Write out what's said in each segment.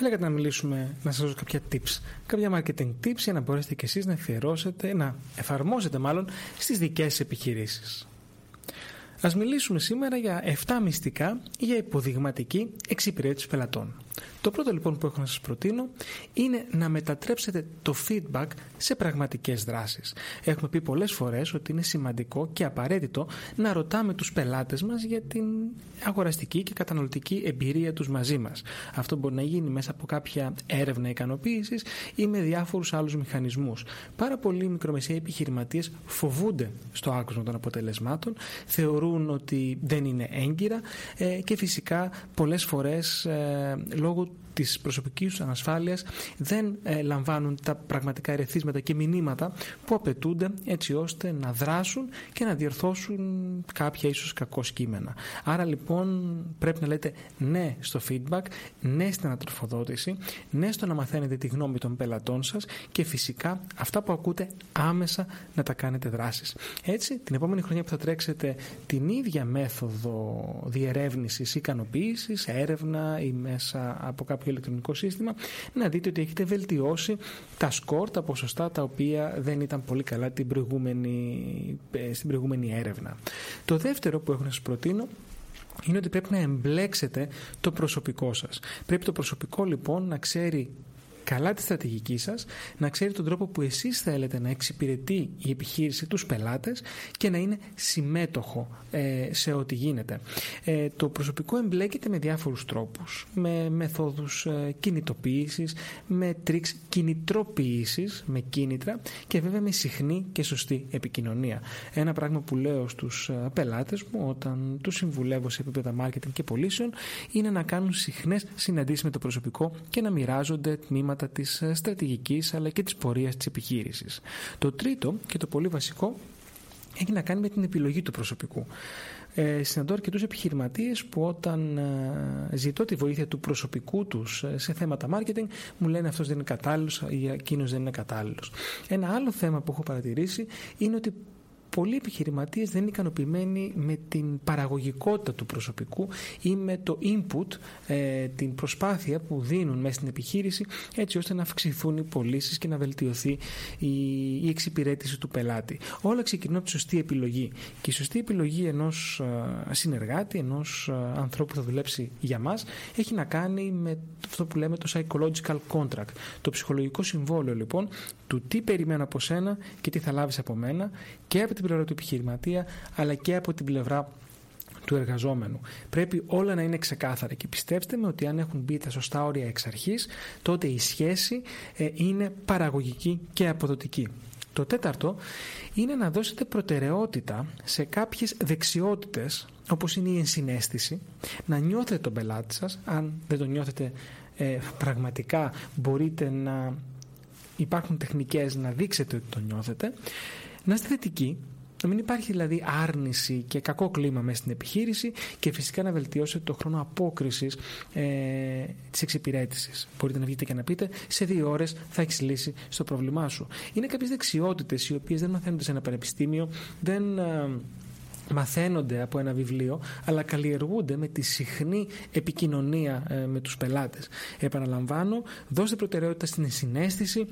Θέλετε να μιλήσουμε, να σας δώσω κάποια tips, κάποια marketing tips για να μπορέσετε και εσείς να εφιερώσετε, να εφαρμόσετε μάλλον στις δικές σας επιχειρήσεις. Ας μιλήσουμε σήμερα για 7 μυστικά για υποδειγματική εξυπηρέτηση πελατών. Το πρώτο λοιπόν που έχω να σας προτείνω είναι να μετατρέψετε το feedback σε πραγματικές δράσεις. Έχουμε πει πολλές φορές ότι είναι σημαντικό και απαραίτητο να ρωτάμε τους πελάτες μας για την αγοραστική και καταναλωτική εμπειρία τους μαζί μας. Αυτό μπορεί να γίνει μέσα από κάποια έρευνα ικανοποίησης ή με διάφορους άλλους μηχανισμούς. Πάρα πολλοί μικρομεσαίοι επιχειρηματίες φοβούνται στο άκουσμα των αποτελεσμάτων, θεωρούν ότι δεν είναι έγκυρα ε, και φυσικά πολλές φορές ε, λόγω της προσωπικής τους ανασφάλειας δεν ε, λαμβάνουν τα πραγματικά ερεθίσματα και μηνύματα που απαιτούνται έτσι ώστε να δράσουν και να διορθώσουν κάποια ίσως κακό κείμενα. Άρα λοιπόν πρέπει να λέτε ναι στο feedback, ναι στην ανατροφοδότηση, ναι στο να μαθαίνετε τη γνώμη των πελατών σας και φυσικά αυτά που ακούτε άμεσα να τα κάνετε δράσεις. Έτσι την επόμενη χρονιά που θα τρέξετε την ίδια μέθοδο διερεύνησης ικανοποίησης, έρευνα ή μέσα από κάποιο ηλεκτρονικό σύστημα, να δείτε ότι έχετε βελτιώσει τα σκορ, τα ποσοστά τα οποία δεν ήταν πολύ καλά την προηγούμενη, ε, στην προηγούμενη έρευνα. Το δεύτερο που έχω να σας προτείνω είναι ότι πρέπει να εμπλέξετε το προσωπικό σας. Πρέπει το προσωπικό λοιπόν να ξέρει καλά τη στρατηγική σας, να ξέρει τον τρόπο που εσείς θέλετε να εξυπηρετεί η επιχείρηση τους πελάτες και να είναι συμμέτοχο ε, σε ό,τι γίνεται. Ε, το προσωπικό εμπλέκεται με διάφορους τρόπους, με μεθόδους ε, κινητοποίησης, με τρίξ κινητροποίησης, με κίνητρα και βέβαια με συχνή και σωστή επικοινωνία. Ένα πράγμα που λέω στους ε, πελάτες μου όταν τους συμβουλεύω σε επίπεδα marketing και πωλήσεων είναι να κάνουν συχνές συναντήσεις με το προσωπικό και να μοιράζονται τμήματα θέματα της ε, στρατηγικής αλλά και της πορείας της επιχείρησης. Το τρίτο και το πολύ βασικό έχει να κάνει με την επιλογή του προσωπικού. Ε, συναντώ αρκετούς επιχειρηματίες που όταν ε, ζητώ τη βοήθεια του προσωπικού τους ε, σε θέματα marketing μου λένε αυτός δεν είναι κατάλληλος ή εκείνος δεν είναι κατάλληλος. Ένα άλλο θέμα που έχω παρατηρήσει είναι ότι πολλοί επιχειρηματίες δεν είναι ικανοποιημένοι με την παραγωγικότητα του προσωπικού ή με το input, ε, την προσπάθεια που δίνουν μέσα στην επιχείρηση έτσι ώστε να αυξηθούν οι πωλήσεις και να βελτιωθεί η, η εξυπηρέτηση του πελάτη. Όλα ξεκινούν από τη σωστή επιλογή. Και η σωστή επιλογή ενός ε, συνεργάτη, ενός ε, ανθρώπου που θα δουλέψει για μας, έχει να κάνει με αυτό που λέμε το psychological contract. Το ψυχολογικό συμβόλαιο λοιπόν του τι περιμένω από σένα και τι θα λάβεις από μένα και από την πλευρά του επιχειρηματία αλλά και από την πλευρά του εργαζόμενου. Πρέπει όλα να είναι ξεκάθαρα και πιστέψτε με ότι αν έχουν μπει τα σωστά όρια εξ αρχής τότε η σχέση ε, είναι παραγωγική και αποδοτική. Το τέταρτο είναι να δώσετε προτεραιότητα σε κάποιες δεξιότητες όπως είναι η ενσυναίσθηση, να νιώθετε τον πελάτη σας, αν δεν τον νιώθετε ε, πραγματικά μπορείτε να υπάρχουν τεχνικές να δείξετε ότι το νιώθετε, να είστε θετικοί, να μην υπάρχει δηλαδή άρνηση και κακό κλίμα μέσα στην επιχείρηση και φυσικά να βελτιώσετε το χρόνο απόκρισης ε, της εξυπηρέτησης. Μπορείτε να βγείτε και να πείτε σε δύο ώρες θα έχεις λύσει στο πρόβλημά σου. Είναι κάποιες δεξιότητες οι οποίες δεν μαθαίνονται σε ένα πανεπιστήμιο, δεν... Ε, μαθαίνονται από ένα βιβλίο αλλά καλλιεργούνται με τη συχνή επικοινωνία ε, με τους πελάτες. Επαναλαμβάνω, δώστε προτεραιότητα στην συνέστηση,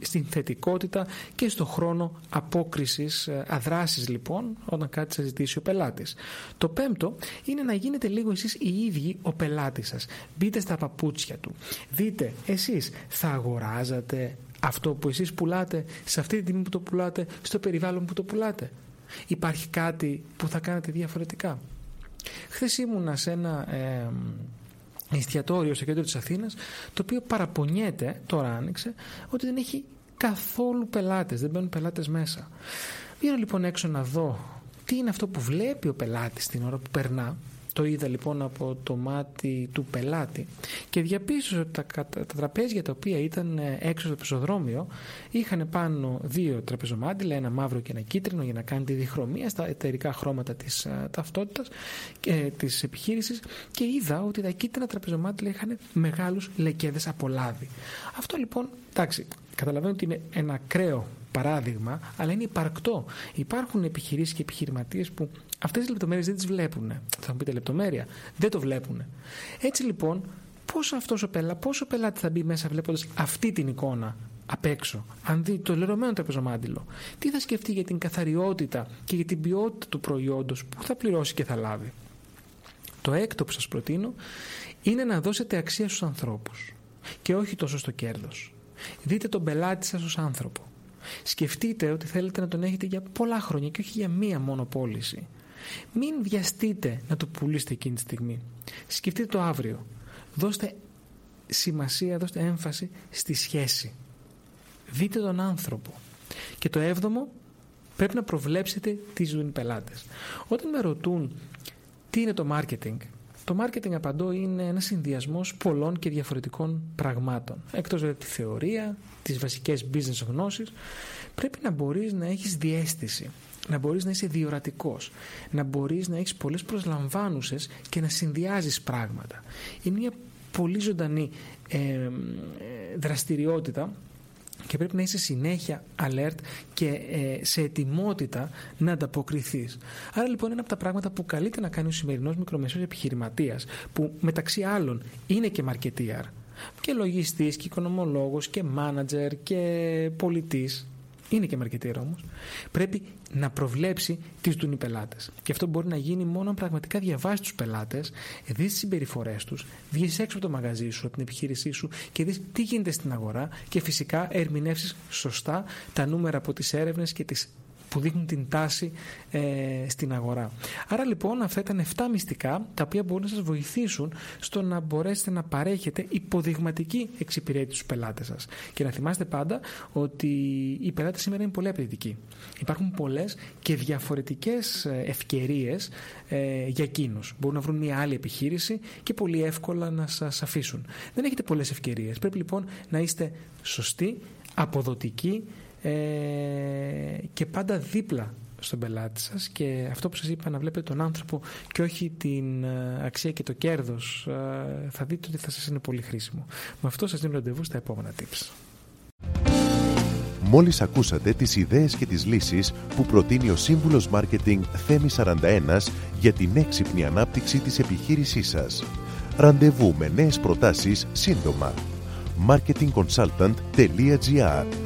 στην θετικότητα και στο χρόνο απόκρισης ε, αδράσης λοιπόν όταν κάτι σας ζητήσει ο πελάτης. Το πέμπτο είναι να γίνετε λίγο εσείς οι ίδιοι ο πελάτης σας. Μπείτε στα παπούτσια του. Δείτε εσείς θα αγοράζατε αυτό που εσείς πουλάτε σε αυτή τη τιμή που το πουλάτε στο περιβάλλον που το πουλάτε. Υπάρχει κάτι που θα κάνετε διαφορετικά. Χθες ήμουνα σε ένα ε, εστιατόριο στο κέντρο της Αθήνας το οποίο παραπονιέται, τώρα άνοιξε, ότι δεν έχει καθόλου πελάτες, δεν μπαίνουν πελάτες μέσα. Βγαίνω λοιπόν έξω να δω τι είναι αυτό που βλέπει ο πελάτης την ώρα που περνά το είδα λοιπόν από το μάτι του πελάτη και διαπίστωσα ότι τα, τα τραπέζια τα οποία ήταν ε, έξω στο πεζοδρόμιο είχαν πάνω δύο τραπεζομάντιλα, ένα μαύρο και ένα κίτρινο για να κάνει τη διχρωμία στα εταιρικά χρώματα της ε, ταυτότητας και της επιχείρησης και είδα ότι τα κίτρινα τραπεζομάντιλα είχαν μεγάλους λεκέδες από λάδι. Αυτό λοιπόν, εντάξει, καταλαβαίνω ότι είναι ένα ακραίο παράδειγμα, αλλά είναι υπαρκτό. Υπάρχουν επιχειρήσεις και επιχειρηματίες που αυτές τις λεπτομέρειες δεν τις βλέπουν. Θα μου πείτε λεπτομέρεια; Δεν το βλέπουν. Έτσι λοιπόν, πώς αυτός ο πελάτη, πόσο πελάτη θα μπει μέσα βλέποντας αυτή την εικόνα απ' έξω, αν δει το λερωμένο τραπεζομάντιλο, τι θα σκεφτεί για την καθαριότητα και για την ποιότητα του προϊόντος που θα πληρώσει και θα λάβει; Το έκτο που σας προτείνω είναι να δώσετε αξία στους ανθρώπους και όχι τόσο στο κέρδος. Δείτε τον πελάτη σας ως άνθρωπο. Σκεφτείτε ότι θέλετε να τον έχετε για πολλά χρόνια και όχι για μία μόνο πώληση. Μην βιαστείτε να το πουλήσετε εκείνη τη στιγμή. Σκεφτείτε το αύριο. Δώστε σημασία, δώστε έμφαση στη σχέση. Δείτε τον άνθρωπο. Και το έβδομο, πρέπει να προβλέψετε τι ζουν οι πελάτες. Όταν με ρωτούν τι είναι το marketing, το marketing απαντώ είναι ένας συνδυασμός πολλών και διαφορετικών πραγμάτων. Εκτός από τη θεωρία, τις βασικές business γνώσεις, πρέπει να μπορείς να έχεις διέστηση, να μπορείς να είσαι διορατικός, να μπορείς να έχεις πολλές προσλαμβάνουσες και να συνδυάζεις πράγματα. Είναι μια πολύ ζωντανή ε, δραστηριότητα και πρέπει να είσαι συνέχεια alert και ε, σε ετοιμότητα να ανταποκριθείς. Άρα λοιπόν είναι από τα πράγματα που καλείται να κάνει ο σημερινός μικρομεσαίος επιχειρηματίας, που μεταξύ άλλων είναι και marketeer και λογιστής και οικονομολόγος και manager και πολιτής είναι και μαρκετήρα όμως, πρέπει να προβλέψει τι δουν οι πελάτες. Και αυτό μπορεί να γίνει μόνο αν πραγματικά διαβάσει τους πελάτες, δεις τις συμπεριφορές τους, βγεις έξω από το μαγαζί σου, από την επιχείρησή σου και δεις τι γίνεται στην αγορά και φυσικά ερμηνεύσεις σωστά τα νούμερα από τις έρευνες και τις που δείχνουν την τάση ε, στην αγορά. Άρα λοιπόν αυτά ήταν 7 μυστικά τα οποία μπορούν να σας βοηθήσουν στο να μπορέσετε να παρέχετε υποδειγματική εξυπηρέτηση στους πελάτες σας. Και να θυμάστε πάντα ότι οι πελάτες σήμερα είναι πολύ απαιτητικοί. Υπάρχουν πολλές και διαφορετικές ε, ευκαιρίες ε, για εκείνους. Μπορούν να βρουν μια άλλη επιχείρηση και πολύ εύκολα να σας αφήσουν. Δεν έχετε πολλές ευκαιρίες. Πρέπει λοιπόν να είστε σωστοί, αποδοτικοί, ε, και πάντα δίπλα στον πελάτη σας και αυτό που σας είπα να βλέπετε τον άνθρωπο και όχι την ε, αξία και το κέρδος ε, θα δείτε ότι θα σας είναι πολύ χρήσιμο. Με αυτό σας δίνω ραντεβού στα επόμενα tips. Μόλις ακούσατε τις ιδέες και τις λύσεις που προτείνει ο σύμβουλος marketing Θέμη 41 για την έξυπνη ανάπτυξη της επιχείρησής σας. Ραντεβού με νέες προτάσεις σύντομα. marketingconsultant.gr